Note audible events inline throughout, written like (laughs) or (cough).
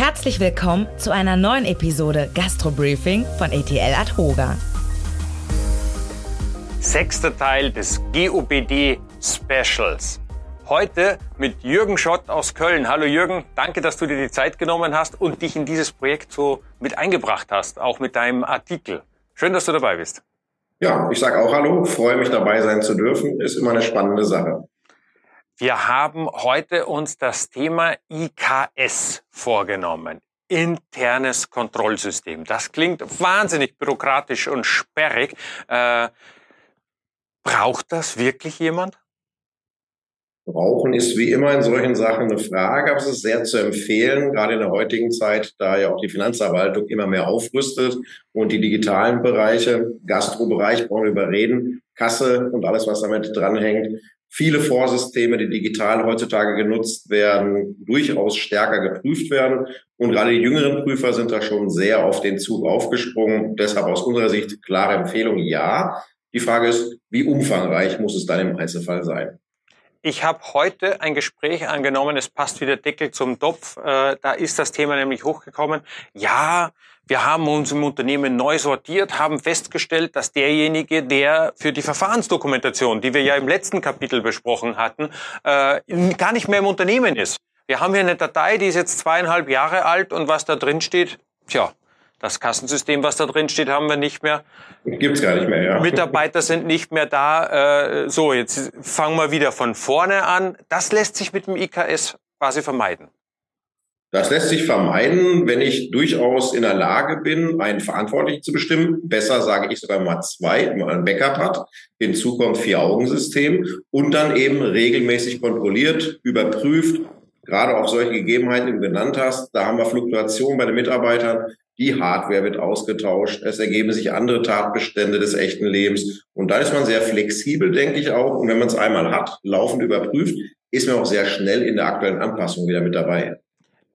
Herzlich willkommen zu einer neuen Episode Gastro Briefing von ETL Adhoga. Sechster Teil des GOBD Specials. Heute mit Jürgen Schott aus Köln. Hallo Jürgen, danke, dass du dir die Zeit genommen hast und dich in dieses Projekt so mit eingebracht hast, auch mit deinem Artikel. Schön, dass du dabei bist. Ja, ich sage auch Hallo, freue mich dabei sein zu dürfen, ist immer eine spannende Sache. Wir haben heute uns das Thema IKS vorgenommen. Internes Kontrollsystem. Das klingt wahnsinnig bürokratisch und sperrig. Äh, braucht das wirklich jemand? Brauchen ist wie immer in solchen Sachen eine Frage, aber es ist sehr zu empfehlen, gerade in der heutigen Zeit, da ja auch die Finanzverwaltung immer mehr aufrüstet und die digitalen Bereiche, Gastrobereich brauchen wir überreden, Kasse und alles, was damit dranhängt, viele Vorsysteme, die digital heutzutage genutzt werden, durchaus stärker geprüft werden. Und gerade die jüngeren Prüfer sind da schon sehr auf den Zug aufgesprungen. Deshalb aus unserer Sicht klare Empfehlung, ja. Die Frage ist, wie umfangreich muss es dann im Einzelfall sein? Ich habe heute ein Gespräch angenommen, es passt wie der Deckel zum Topf. Äh, da ist das Thema nämlich hochgekommen. Ja, wir haben uns im Unternehmen neu sortiert, haben festgestellt, dass derjenige, der für die Verfahrensdokumentation, die wir ja im letzten Kapitel besprochen hatten, äh, gar nicht mehr im Unternehmen ist. Wir haben hier eine Datei, die ist jetzt zweieinhalb Jahre alt und was da drin steht, tja, das Kassensystem, was da drin steht, haben wir nicht mehr. Gibt's gar nicht mehr, ja. Mitarbeiter sind nicht mehr da. Äh, so, jetzt fangen wir wieder von vorne an. Das lässt sich mit dem IKS quasi vermeiden. Das lässt sich vermeiden, wenn ich durchaus in der Lage bin, einen Verantwortlichen zu bestimmen. Besser sage ich sogar mal zwei, wenn man ein Backup hat. Hinzu kommt Vier-Augen-System und dann eben regelmäßig kontrolliert, überprüft. Gerade auch solche Gegebenheiten, die du genannt hast, da haben wir Fluktuationen bei den Mitarbeitern. Die Hardware wird ausgetauscht. Es ergeben sich andere Tatbestände des echten Lebens. Und da ist man sehr flexibel, denke ich auch. Und wenn man es einmal hat, laufend überprüft, ist man auch sehr schnell in der aktuellen Anpassung wieder mit dabei.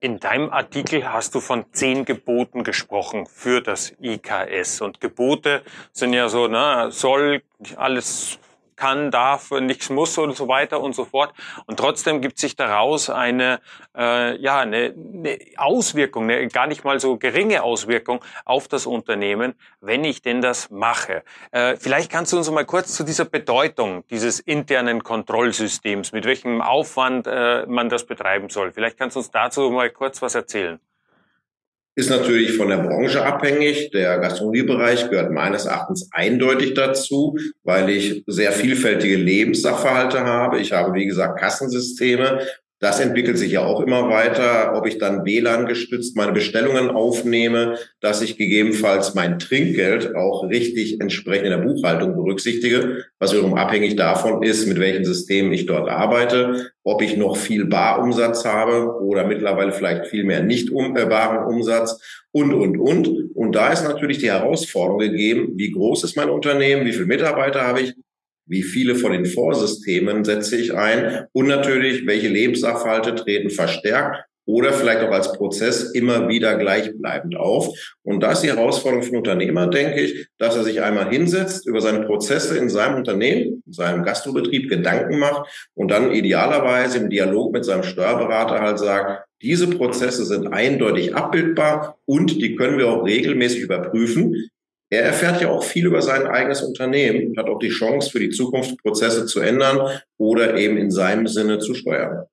In deinem Artikel hast du von zehn Geboten gesprochen für das IKS. Und Gebote sind ja so, ne, soll alles kann, darf, nichts muss und so weiter und so fort. Und trotzdem gibt sich daraus eine, äh, ja, eine, eine Auswirkung, eine gar nicht mal so geringe Auswirkung auf das Unternehmen, wenn ich denn das mache. Äh, vielleicht kannst du uns mal kurz zu dieser Bedeutung dieses internen Kontrollsystems, mit welchem Aufwand äh, man das betreiben soll. Vielleicht kannst du uns dazu mal kurz was erzählen. Ist natürlich von der Branche abhängig. Der Gastronomiebereich gehört meines Erachtens eindeutig dazu, weil ich sehr vielfältige Lebenssachverhalte habe. Ich habe, wie gesagt, Kassensysteme, das entwickelt sich ja auch immer weiter, ob ich dann WLAN gestützt meine Bestellungen aufnehme, dass ich gegebenenfalls mein Trinkgeld auch richtig entsprechend in der Buchhaltung berücksichtige, was wiederum abhängig davon ist, mit welchem System ich dort arbeite, ob ich noch viel Barumsatz habe oder mittlerweile vielleicht viel mehr nicht um, äh, baren Umsatz und, und, und. Und da ist natürlich die Herausforderung gegeben, wie groß ist mein Unternehmen, wie viele Mitarbeiter habe ich, wie viele von den Vorsystemen setze ich ein und natürlich, welche Lebenssachverhalte treten verstärkt oder vielleicht auch als Prozess immer wieder gleichbleibend auf. Und da ist die Herausforderung für den Unternehmer, denke ich, dass er sich einmal hinsetzt, über seine Prozesse in seinem Unternehmen, in seinem Gastrobetrieb Gedanken macht und dann idealerweise im Dialog mit seinem Steuerberater halt sagt, diese Prozesse sind eindeutig abbildbar und die können wir auch regelmäßig überprüfen. Er erfährt ja auch viel über sein eigenes Unternehmen und hat auch die Chance, für die Zukunft Prozesse zu ändern oder eben in seinem Sinne zu steuern.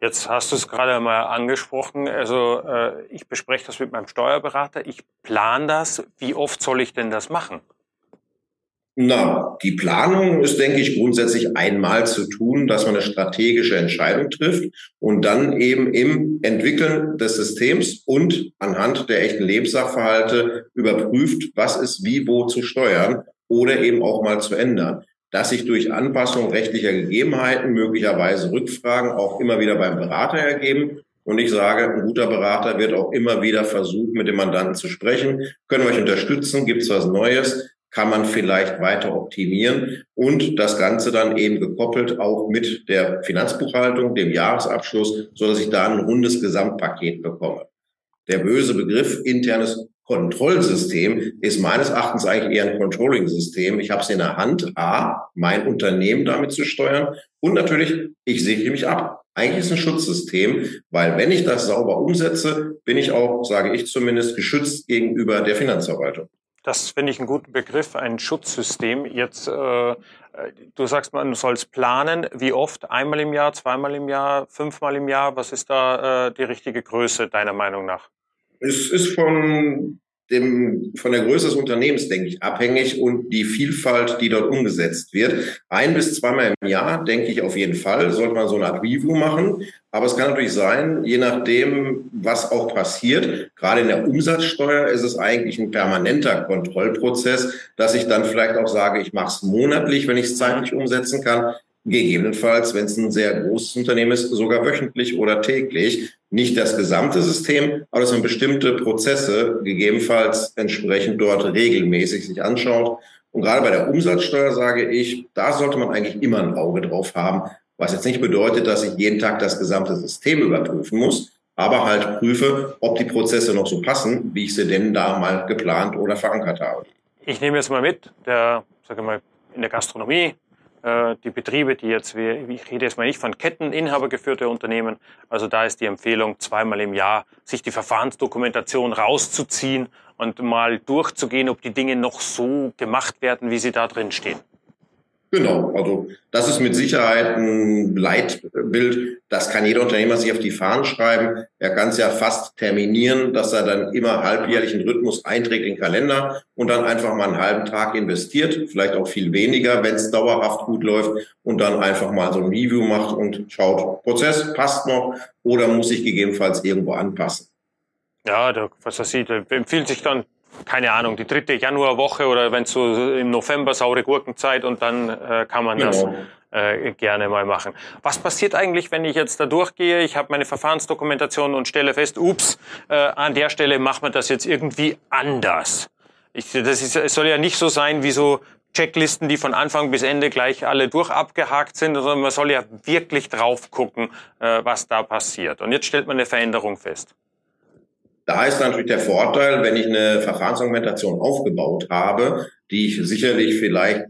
Jetzt hast du es gerade mal angesprochen. Also äh, ich bespreche das mit meinem Steuerberater. Ich plane das. Wie oft soll ich denn das machen? Na, die Planung ist, denke ich, grundsätzlich einmal zu tun, dass man eine strategische Entscheidung trifft und dann eben im Entwickeln des Systems und anhand der echten Lebenssachverhalte überprüft, was ist wie wo zu steuern oder eben auch mal zu ändern. Dass sich durch Anpassung rechtlicher Gegebenheiten möglicherweise Rückfragen auch immer wieder beim Berater ergeben. Und ich sage, ein guter Berater wird auch immer wieder versuchen, mit dem Mandanten zu sprechen. Können wir euch unterstützen? Gibt es was Neues? Kann man vielleicht weiter optimieren und das Ganze dann eben gekoppelt auch mit der Finanzbuchhaltung, dem Jahresabschluss, so dass ich da ein rundes Gesamtpaket bekomme. Der böse Begriff internes Kontrollsystem ist meines Erachtens eigentlich eher ein Controlling-System. Ich habe es in der Hand, A, mein Unternehmen damit zu steuern und natürlich, ich sichere mich ab. Eigentlich ist es ein Schutzsystem, weil wenn ich das sauber umsetze, bin ich auch, sage ich zumindest, geschützt gegenüber der Finanzverwaltung. Das finde ich einen guten Begriff, ein Schutzsystem. Jetzt, äh, du sagst, man soll planen. Wie oft? Einmal im Jahr, zweimal im Jahr, fünfmal im Jahr? Was ist da äh, die richtige Größe deiner Meinung nach? Es ist von dem, von der Größe des Unternehmens, denke ich, abhängig und die Vielfalt, die dort umgesetzt wird. Ein bis zweimal im Jahr, denke ich auf jeden Fall, sollte man so eine Art Review machen. Aber es kann natürlich sein, je nachdem, was auch passiert, gerade in der Umsatzsteuer ist es eigentlich ein permanenter Kontrollprozess, dass ich dann vielleicht auch sage, ich mache es monatlich, wenn ich es zeitlich umsetzen kann gegebenenfalls, wenn es ein sehr großes Unternehmen ist, sogar wöchentlich oder täglich. Nicht das gesamte System, aber dass man bestimmte Prozesse gegebenenfalls entsprechend dort regelmäßig sich anschaut. Und gerade bei der Umsatzsteuer sage ich, da sollte man eigentlich immer ein Auge drauf haben, was jetzt nicht bedeutet, dass ich jeden Tag das gesamte System überprüfen muss, aber halt prüfe, ob die Prozesse noch so passen, wie ich sie denn da mal geplant oder verankert habe. Ich nehme jetzt mal mit, der, sage mal, in der Gastronomie, die Betriebe, die jetzt, ich rede jetzt mal nicht von Ketteninhabergeführte Unternehmen, also da ist die Empfehlung, zweimal im Jahr sich die Verfahrensdokumentation rauszuziehen und mal durchzugehen, ob die Dinge noch so gemacht werden, wie sie da drin stehen. Genau, also das ist mit Sicherheit ein Leitbild. Das kann jeder Unternehmer sich auf die Fahnen schreiben. Er kann es ja fast terminieren, dass er dann immer halbjährlich einen Rhythmus einträgt in den Kalender und dann einfach mal einen halben Tag investiert, vielleicht auch viel weniger, wenn es dauerhaft gut läuft und dann einfach mal so ein Review macht und schaut, Prozess passt noch oder muss sich gegebenenfalls irgendwo anpassen. Ja, da, was er sieht, empfiehlt sich dann keine Ahnung, die dritte Januarwoche oder wenn so im November saure Gurkenzeit und dann äh, kann man genau. das äh, gerne mal machen. Was passiert eigentlich, wenn ich jetzt da durchgehe, ich habe meine Verfahrensdokumentation und stelle fest, ups, äh, an der Stelle macht man das jetzt irgendwie anders. Ich, das ist, es soll ja nicht so sein wie so Checklisten, die von Anfang bis Ende gleich alle durch abgehakt sind, sondern man soll ja wirklich drauf gucken, äh, was da passiert. Und jetzt stellt man eine Veränderung fest. Da ist natürlich der Vorteil, wenn ich eine Verfahrensargumentation aufgebaut habe, die ich sicherlich vielleicht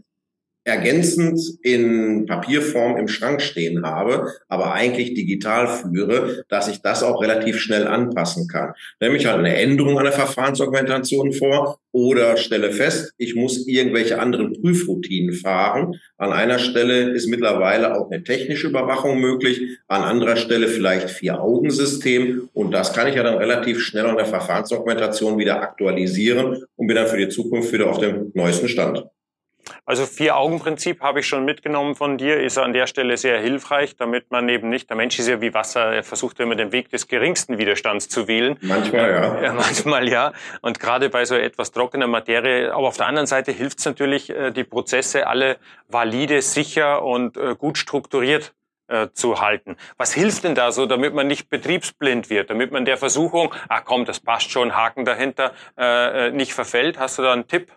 ergänzend in Papierform im Schrank stehen habe, aber eigentlich digital führe, dass ich das auch relativ schnell anpassen kann. Nämlich halt eine Änderung an der Verfahrensdokumentation vor oder stelle fest, ich muss irgendwelche anderen Prüfroutinen fahren. An einer Stelle ist mittlerweile auch eine technische Überwachung möglich, an anderer Stelle vielleicht Vier-Augen-System und das kann ich ja dann relativ schnell an der Verfahrensdokumentation wieder aktualisieren und bin dann für die Zukunft wieder auf dem neuesten Stand. Also Vier-Augen-Prinzip habe ich schon mitgenommen von dir, ist an der Stelle sehr hilfreich, damit man eben nicht, der Mensch ist ja wie Wasser, er versucht immer den Weg des geringsten Widerstands zu wählen. Manchmal ja. (laughs) ja manchmal ja. Und gerade bei so etwas trockener Materie, aber auf der anderen Seite hilft es natürlich, äh, die Prozesse alle valide, sicher und äh, gut strukturiert äh, zu halten. Was hilft denn da so, damit man nicht betriebsblind wird, damit man der Versuchung, ah komm, das passt schon, Haken dahinter, nicht verfällt? Hast du da einen Tipp?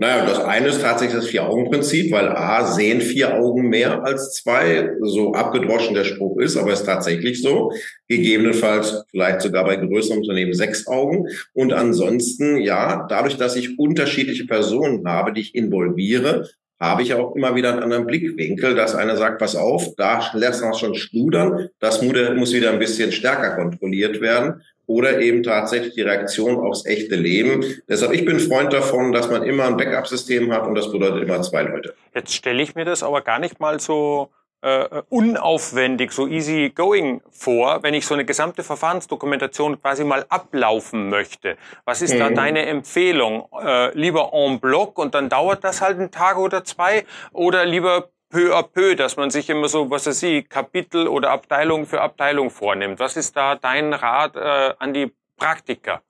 Naja, das eine ist tatsächlich das Vier-Augen-Prinzip, weil A, sehen vier Augen mehr als zwei, so abgedroschen der Spruch ist, aber ist tatsächlich so. Gegebenenfalls vielleicht sogar bei größeren Unternehmen sechs Augen. Und ansonsten, ja, dadurch, dass ich unterschiedliche Personen habe, die ich involviere, habe ich auch immer wieder einen anderen Blickwinkel, dass einer sagt, pass auf, da lässt man schon schludern, das muss wieder ein bisschen stärker kontrolliert werden oder eben tatsächlich die Reaktion aufs echte Leben. Deshalb, ich bin Freund davon, dass man immer ein Backup-System hat und das bedeutet immer zwei Leute. Jetzt stelle ich mir das aber gar nicht mal so äh, unaufwendig, so easy going vor, wenn ich so eine gesamte Verfahrensdokumentation quasi mal ablaufen möchte. Was ist mhm. da deine Empfehlung? Äh, lieber en bloc und dann dauert das halt einen Tag oder zwei oder lieber peu à peu, dass man sich immer so, was weiß ich, Kapitel oder Abteilung für Abteilung vornimmt. Was ist da dein Rat äh, an die Praktiker?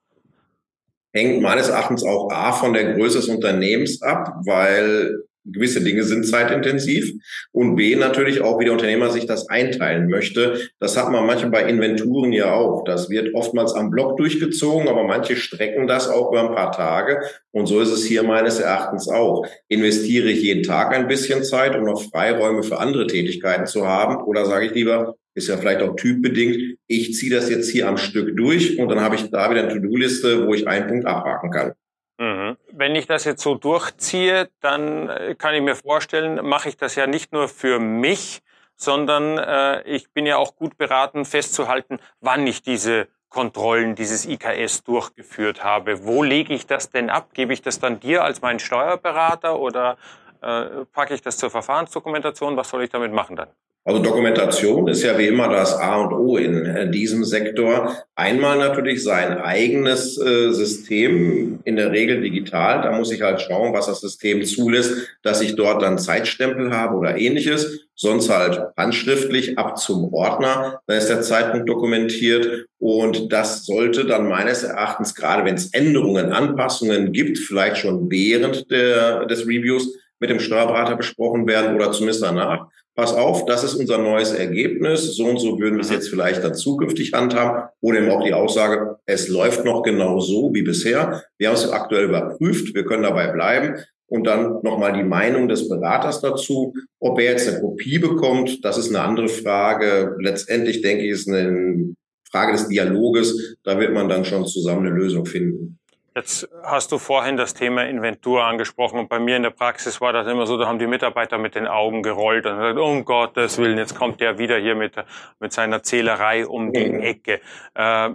Hängt meines Erachtens auch A von der Größe des Unternehmens ab, weil gewisse Dinge sind zeitintensiv und B natürlich auch, wie der Unternehmer sich das einteilen möchte. Das hat man manchmal bei Inventuren ja auch. Das wird oftmals am Block durchgezogen, aber manche strecken das auch über ein paar Tage. Und so ist es hier meines Erachtens auch. Investiere ich jeden Tag ein bisschen Zeit, um noch Freiräume für andere Tätigkeiten zu haben? Oder sage ich lieber, ist ja vielleicht auch typbedingt, ich ziehe das jetzt hier am Stück durch und dann habe ich da wieder eine To-Do-Liste, wo ich einen Punkt abhaken kann. Mhm. Wenn ich das jetzt so durchziehe, dann äh, kann ich mir vorstellen, mache ich das ja nicht nur für mich, sondern äh, ich bin ja auch gut beraten, festzuhalten, wann ich diese Kontrollen dieses IKS durchgeführt habe. Wo lege ich das denn ab? Gebe ich das dann dir als meinen Steuerberater oder äh, packe ich das zur Verfahrensdokumentation? Was soll ich damit machen dann? Also Dokumentation ist ja wie immer das A und O in äh, diesem Sektor. Einmal natürlich sein eigenes äh, System, in der Regel digital. Da muss ich halt schauen, was das System zulässt, dass ich dort dann Zeitstempel habe oder ähnliches. Sonst halt handschriftlich ab zum Ordner. Da ist der Zeitpunkt dokumentiert. Und das sollte dann meines Erachtens, gerade wenn es Änderungen, Anpassungen gibt, vielleicht schon während der, des Reviews mit dem Steuerberater besprochen werden oder zumindest danach pass auf, das ist unser neues Ergebnis, so und so würden wir es jetzt vielleicht dann zukünftig handhaben. Oder eben auch die Aussage, es läuft noch genau so wie bisher. Wir haben es aktuell überprüft, wir können dabei bleiben. Und dann nochmal die Meinung des Beraters dazu. Ob er jetzt eine Kopie bekommt, das ist eine andere Frage. Letztendlich denke ich, ist eine Frage des Dialoges. Da wird man dann schon zusammen eine Lösung finden. Jetzt hast du vorhin das Thema Inventur angesprochen und bei mir in der Praxis war das immer so, da haben die Mitarbeiter mit den Augen gerollt und gesagt, um Gottes Willen, jetzt kommt der wieder hier mit, mit seiner Zählerei um die mhm. Ecke. Äh,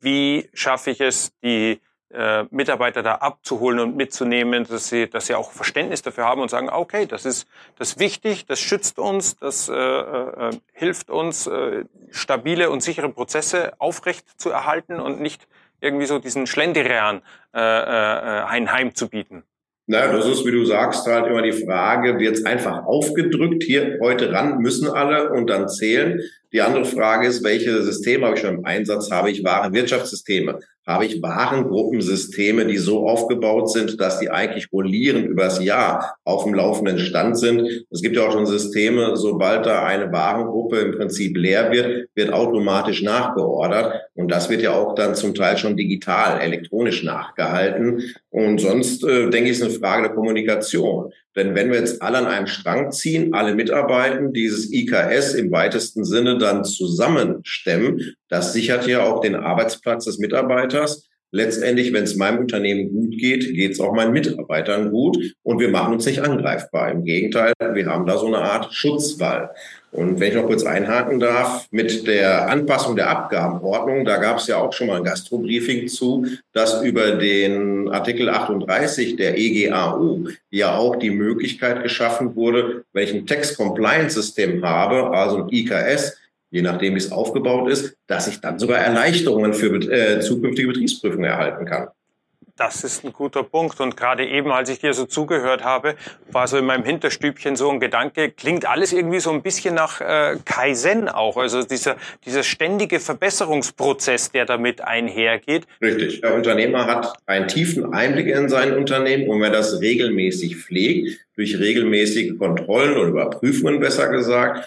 wie schaffe ich es, die äh, Mitarbeiter da abzuholen und mitzunehmen, dass sie, dass sie auch Verständnis dafür haben und sagen, okay, das ist, das ist wichtig, das schützt uns, das äh, äh, hilft uns, äh, stabile und sichere Prozesse aufrecht zu erhalten und nicht irgendwie so diesen Schlenderian äh, äh, ein Heim zu bieten? Na, das ist, wie du sagst, halt immer die Frage, wird es einfach aufgedrückt, hier heute ran müssen alle und dann zählen. Die andere Frage ist, welche Systeme habe ich schon im Einsatz? Habe ich wahre Wirtschaftssysteme? habe ich Warengruppensysteme, die so aufgebaut sind, dass die eigentlich rollierend übers Jahr auf dem laufenden Stand sind. Es gibt ja auch schon Systeme, sobald da eine Warengruppe im Prinzip leer wird, wird automatisch nachgeordert. Und das wird ja auch dann zum Teil schon digital, elektronisch nachgehalten. Und sonst, äh, denke ich, ist eine Frage der Kommunikation. Denn wenn wir jetzt alle an einem Strang ziehen, alle mitarbeiten, dieses IKS im weitesten Sinne dann zusammenstemmen, das sichert ja auch den Arbeitsplatz des Mitarbeiters. Letztendlich, wenn es meinem Unternehmen gut geht, geht es auch meinen Mitarbeitern gut und wir machen uns nicht angreifbar. Im Gegenteil, wir haben da so eine Art Schutzwall. Und wenn ich noch kurz einhaken darf, mit der Anpassung der Abgabenordnung, da gab es ja auch schon mal ein Gastrobriefing zu, dass über den Artikel 38 der EGAU ja auch die Möglichkeit geschaffen wurde, wenn ich ein Text-Compliance-System habe, also ein IKS, je nachdem wie es aufgebaut ist, dass ich dann sogar Erleichterungen für äh, zukünftige Betriebsprüfungen erhalten kann. Das ist ein guter Punkt. Und gerade eben, als ich dir so zugehört habe, war so in meinem Hinterstübchen so ein Gedanke, klingt alles irgendwie so ein bisschen nach äh, Kaizen auch. Also dieser, dieser ständige Verbesserungsprozess, der damit einhergeht. Richtig. Der Unternehmer hat einen tiefen Einblick in sein Unternehmen und wenn er das regelmäßig pflegt, durch regelmäßige Kontrollen oder Überprüfungen besser gesagt,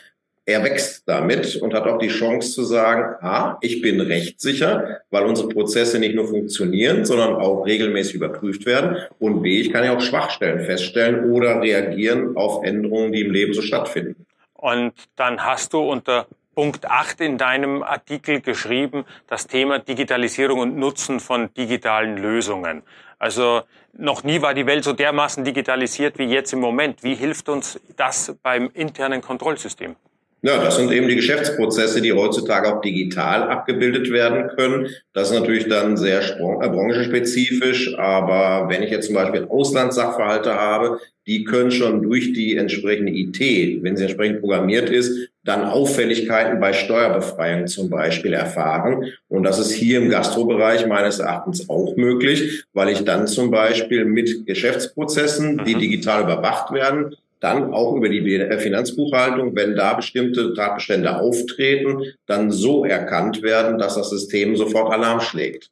er wächst damit und hat auch die Chance zu sagen, A, ich bin rechtssicher, weil unsere Prozesse nicht nur funktionieren, sondern auch regelmäßig überprüft werden. Und B, ich kann ja auch Schwachstellen feststellen oder reagieren auf Änderungen, die im Leben so stattfinden. Und dann hast du unter Punkt 8 in deinem Artikel geschrieben, das Thema Digitalisierung und Nutzen von digitalen Lösungen. Also noch nie war die Welt so dermaßen digitalisiert wie jetzt im Moment. Wie hilft uns das beim internen Kontrollsystem? Ja, das sind eben die Geschäftsprozesse, die heutzutage auch digital abgebildet werden können. Das ist natürlich dann sehr äh, branchenspezifisch, aber wenn ich jetzt zum Beispiel Auslandssachverhalte habe, die können schon durch die entsprechende IT, wenn sie entsprechend programmiert ist, dann Auffälligkeiten bei Steuerbefreiung zum Beispiel erfahren. Und das ist hier im Gastrobereich meines Erachtens auch möglich, weil ich dann zum Beispiel mit Geschäftsprozessen, die mhm. digital überwacht werden, dann auch über die Finanzbuchhaltung, wenn da bestimmte Tatbestände auftreten, dann so erkannt werden, dass das System sofort Alarm schlägt.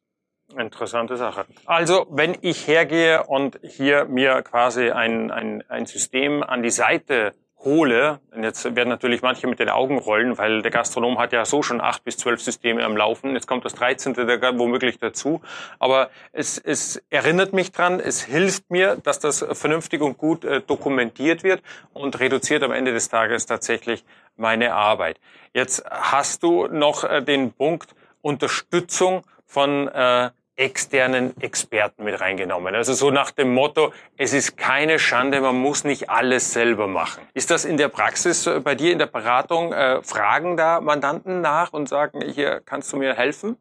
Interessante Sache. Also, wenn ich hergehe und hier mir quasi ein, ein, ein System an die Seite hole, und jetzt werden natürlich manche mit den Augen rollen, weil der Gastronom hat ja so schon acht bis zwölf Systeme am Laufen. Jetzt kommt das 13. Der womöglich dazu. Aber es, es erinnert mich dran, es hilft mir, dass das vernünftig und gut äh, dokumentiert wird und reduziert am Ende des Tages tatsächlich meine Arbeit. Jetzt hast du noch äh, den Punkt Unterstützung von äh, externen Experten mit reingenommen. Also so nach dem Motto, es ist keine Schande, man muss nicht alles selber machen. Ist das in der Praxis bei dir in der Beratung? Äh, fragen da Mandanten nach und sagen, hier kannst du mir helfen?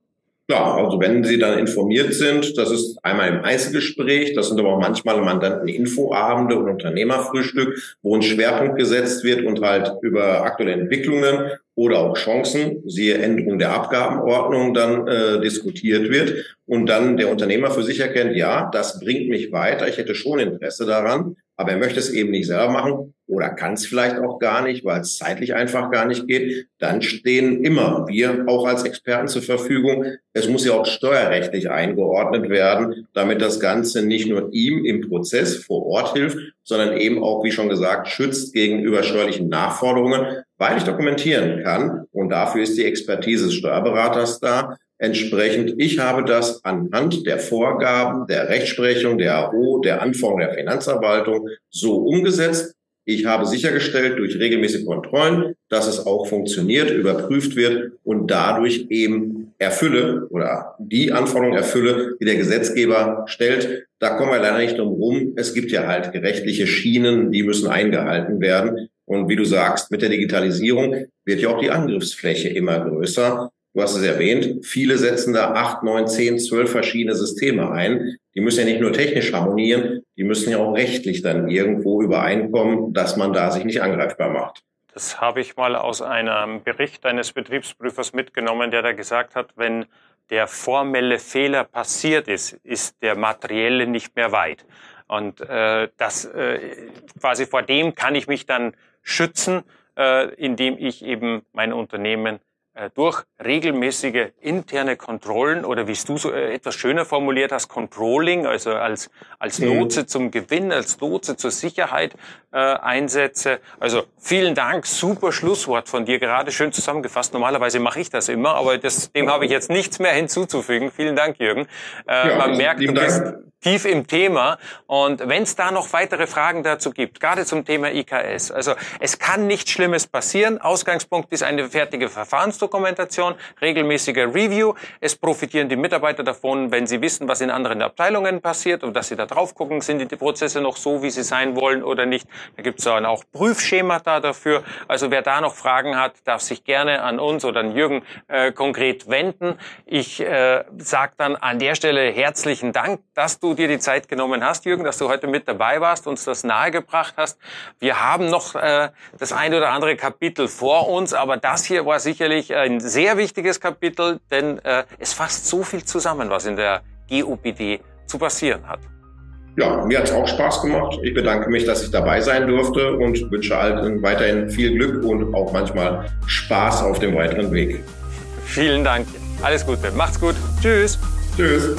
Klar, also wenn Sie dann informiert sind, das ist einmal im Einzelgespräch, das sind aber auch manchmal Mandanten-Infoabende und Unternehmerfrühstück, wo ein Schwerpunkt gesetzt wird und halt über aktuelle Entwicklungen oder auch Chancen, siehe Änderung der Abgabenordnung, dann äh, diskutiert wird. Und dann der Unternehmer für sich erkennt, ja, das bringt mich weiter, ich hätte schon Interesse daran, aber er möchte es eben nicht selber machen oder kann es vielleicht auch gar nicht, weil es zeitlich einfach gar nicht geht, dann stehen immer wir auch als Experten zur Verfügung. Es muss ja auch steuerrechtlich eingeordnet werden, damit das Ganze nicht nur ihm im Prozess vor Ort hilft, sondern eben auch, wie schon gesagt, schützt gegenüber steuerlichen Nachforderungen, weil ich dokumentieren kann. Und dafür ist die Expertise des Steuerberaters da Entsprechend, ich habe das anhand der Vorgaben der Rechtsprechung, der AO, der Anforderungen der Finanzverwaltung so umgesetzt. Ich habe sichergestellt durch regelmäßige Kontrollen, dass es auch funktioniert, überprüft wird und dadurch eben erfülle oder die Anforderungen erfülle, die der Gesetzgeber stellt. Da kommen wir leider nicht drum rum. Es gibt ja halt gerechtliche Schienen, die müssen eingehalten werden. Und wie du sagst, mit der Digitalisierung wird ja auch die Angriffsfläche immer größer. Du hast es erwähnt, viele setzen da acht, neun, zehn, zwölf verschiedene Systeme ein. Die müssen ja nicht nur technisch harmonieren, die müssen ja auch rechtlich dann irgendwo übereinkommen, dass man da sich nicht angreifbar macht. Das habe ich mal aus einem Bericht eines Betriebsprüfers mitgenommen, der da gesagt hat, wenn der formelle Fehler passiert ist, ist der materielle nicht mehr weit. Und äh, das äh, quasi vor dem kann ich mich dann schützen, äh, indem ich eben mein Unternehmen durch regelmäßige interne Kontrollen oder wie es du so äh, etwas schöner formuliert hast, Controlling, also als, als mhm. Lotse zum Gewinn, als Lotse zur Sicherheit äh, einsetze. Also vielen Dank, super Schlusswort von dir, gerade schön zusammengefasst. Normalerweise mache ich das immer, aber das, dem habe ich jetzt nichts mehr hinzuzufügen. Vielen Dank, Jürgen. Äh, ja, man merkt, du bist tief im Thema. Und wenn es da noch weitere Fragen dazu gibt, gerade zum Thema IKS, also es kann nichts Schlimmes passieren. Ausgangspunkt ist eine fertige Verfahrensdokumentation, regelmäßige Review. Es profitieren die Mitarbeiter davon, wenn sie wissen, was in anderen Abteilungen passiert und dass sie da drauf gucken, sind die Prozesse noch so, wie sie sein wollen oder nicht. Da gibt es dann auch Prüfschemata dafür. Also wer da noch Fragen hat, darf sich gerne an uns oder an Jürgen äh, konkret wenden. Ich äh, sage dann an der Stelle herzlichen Dank, dass du dir die Zeit genommen hast, Jürgen, dass du heute mit dabei warst, uns das nahegebracht hast. Wir haben noch äh, das eine oder andere Kapitel vor uns, aber das hier war sicherlich ein sehr wichtiges Kapitel, denn äh, es fasst so viel zusammen, was in der GOPD zu passieren hat. Ja, mir hat es auch Spaß gemacht. Ich bedanke mich, dass ich dabei sein durfte und wünsche allen weiterhin viel Glück und auch manchmal Spaß auf dem weiteren Weg. Vielen Dank. Alles Gute. Macht's gut. Tschüss. Tschüss.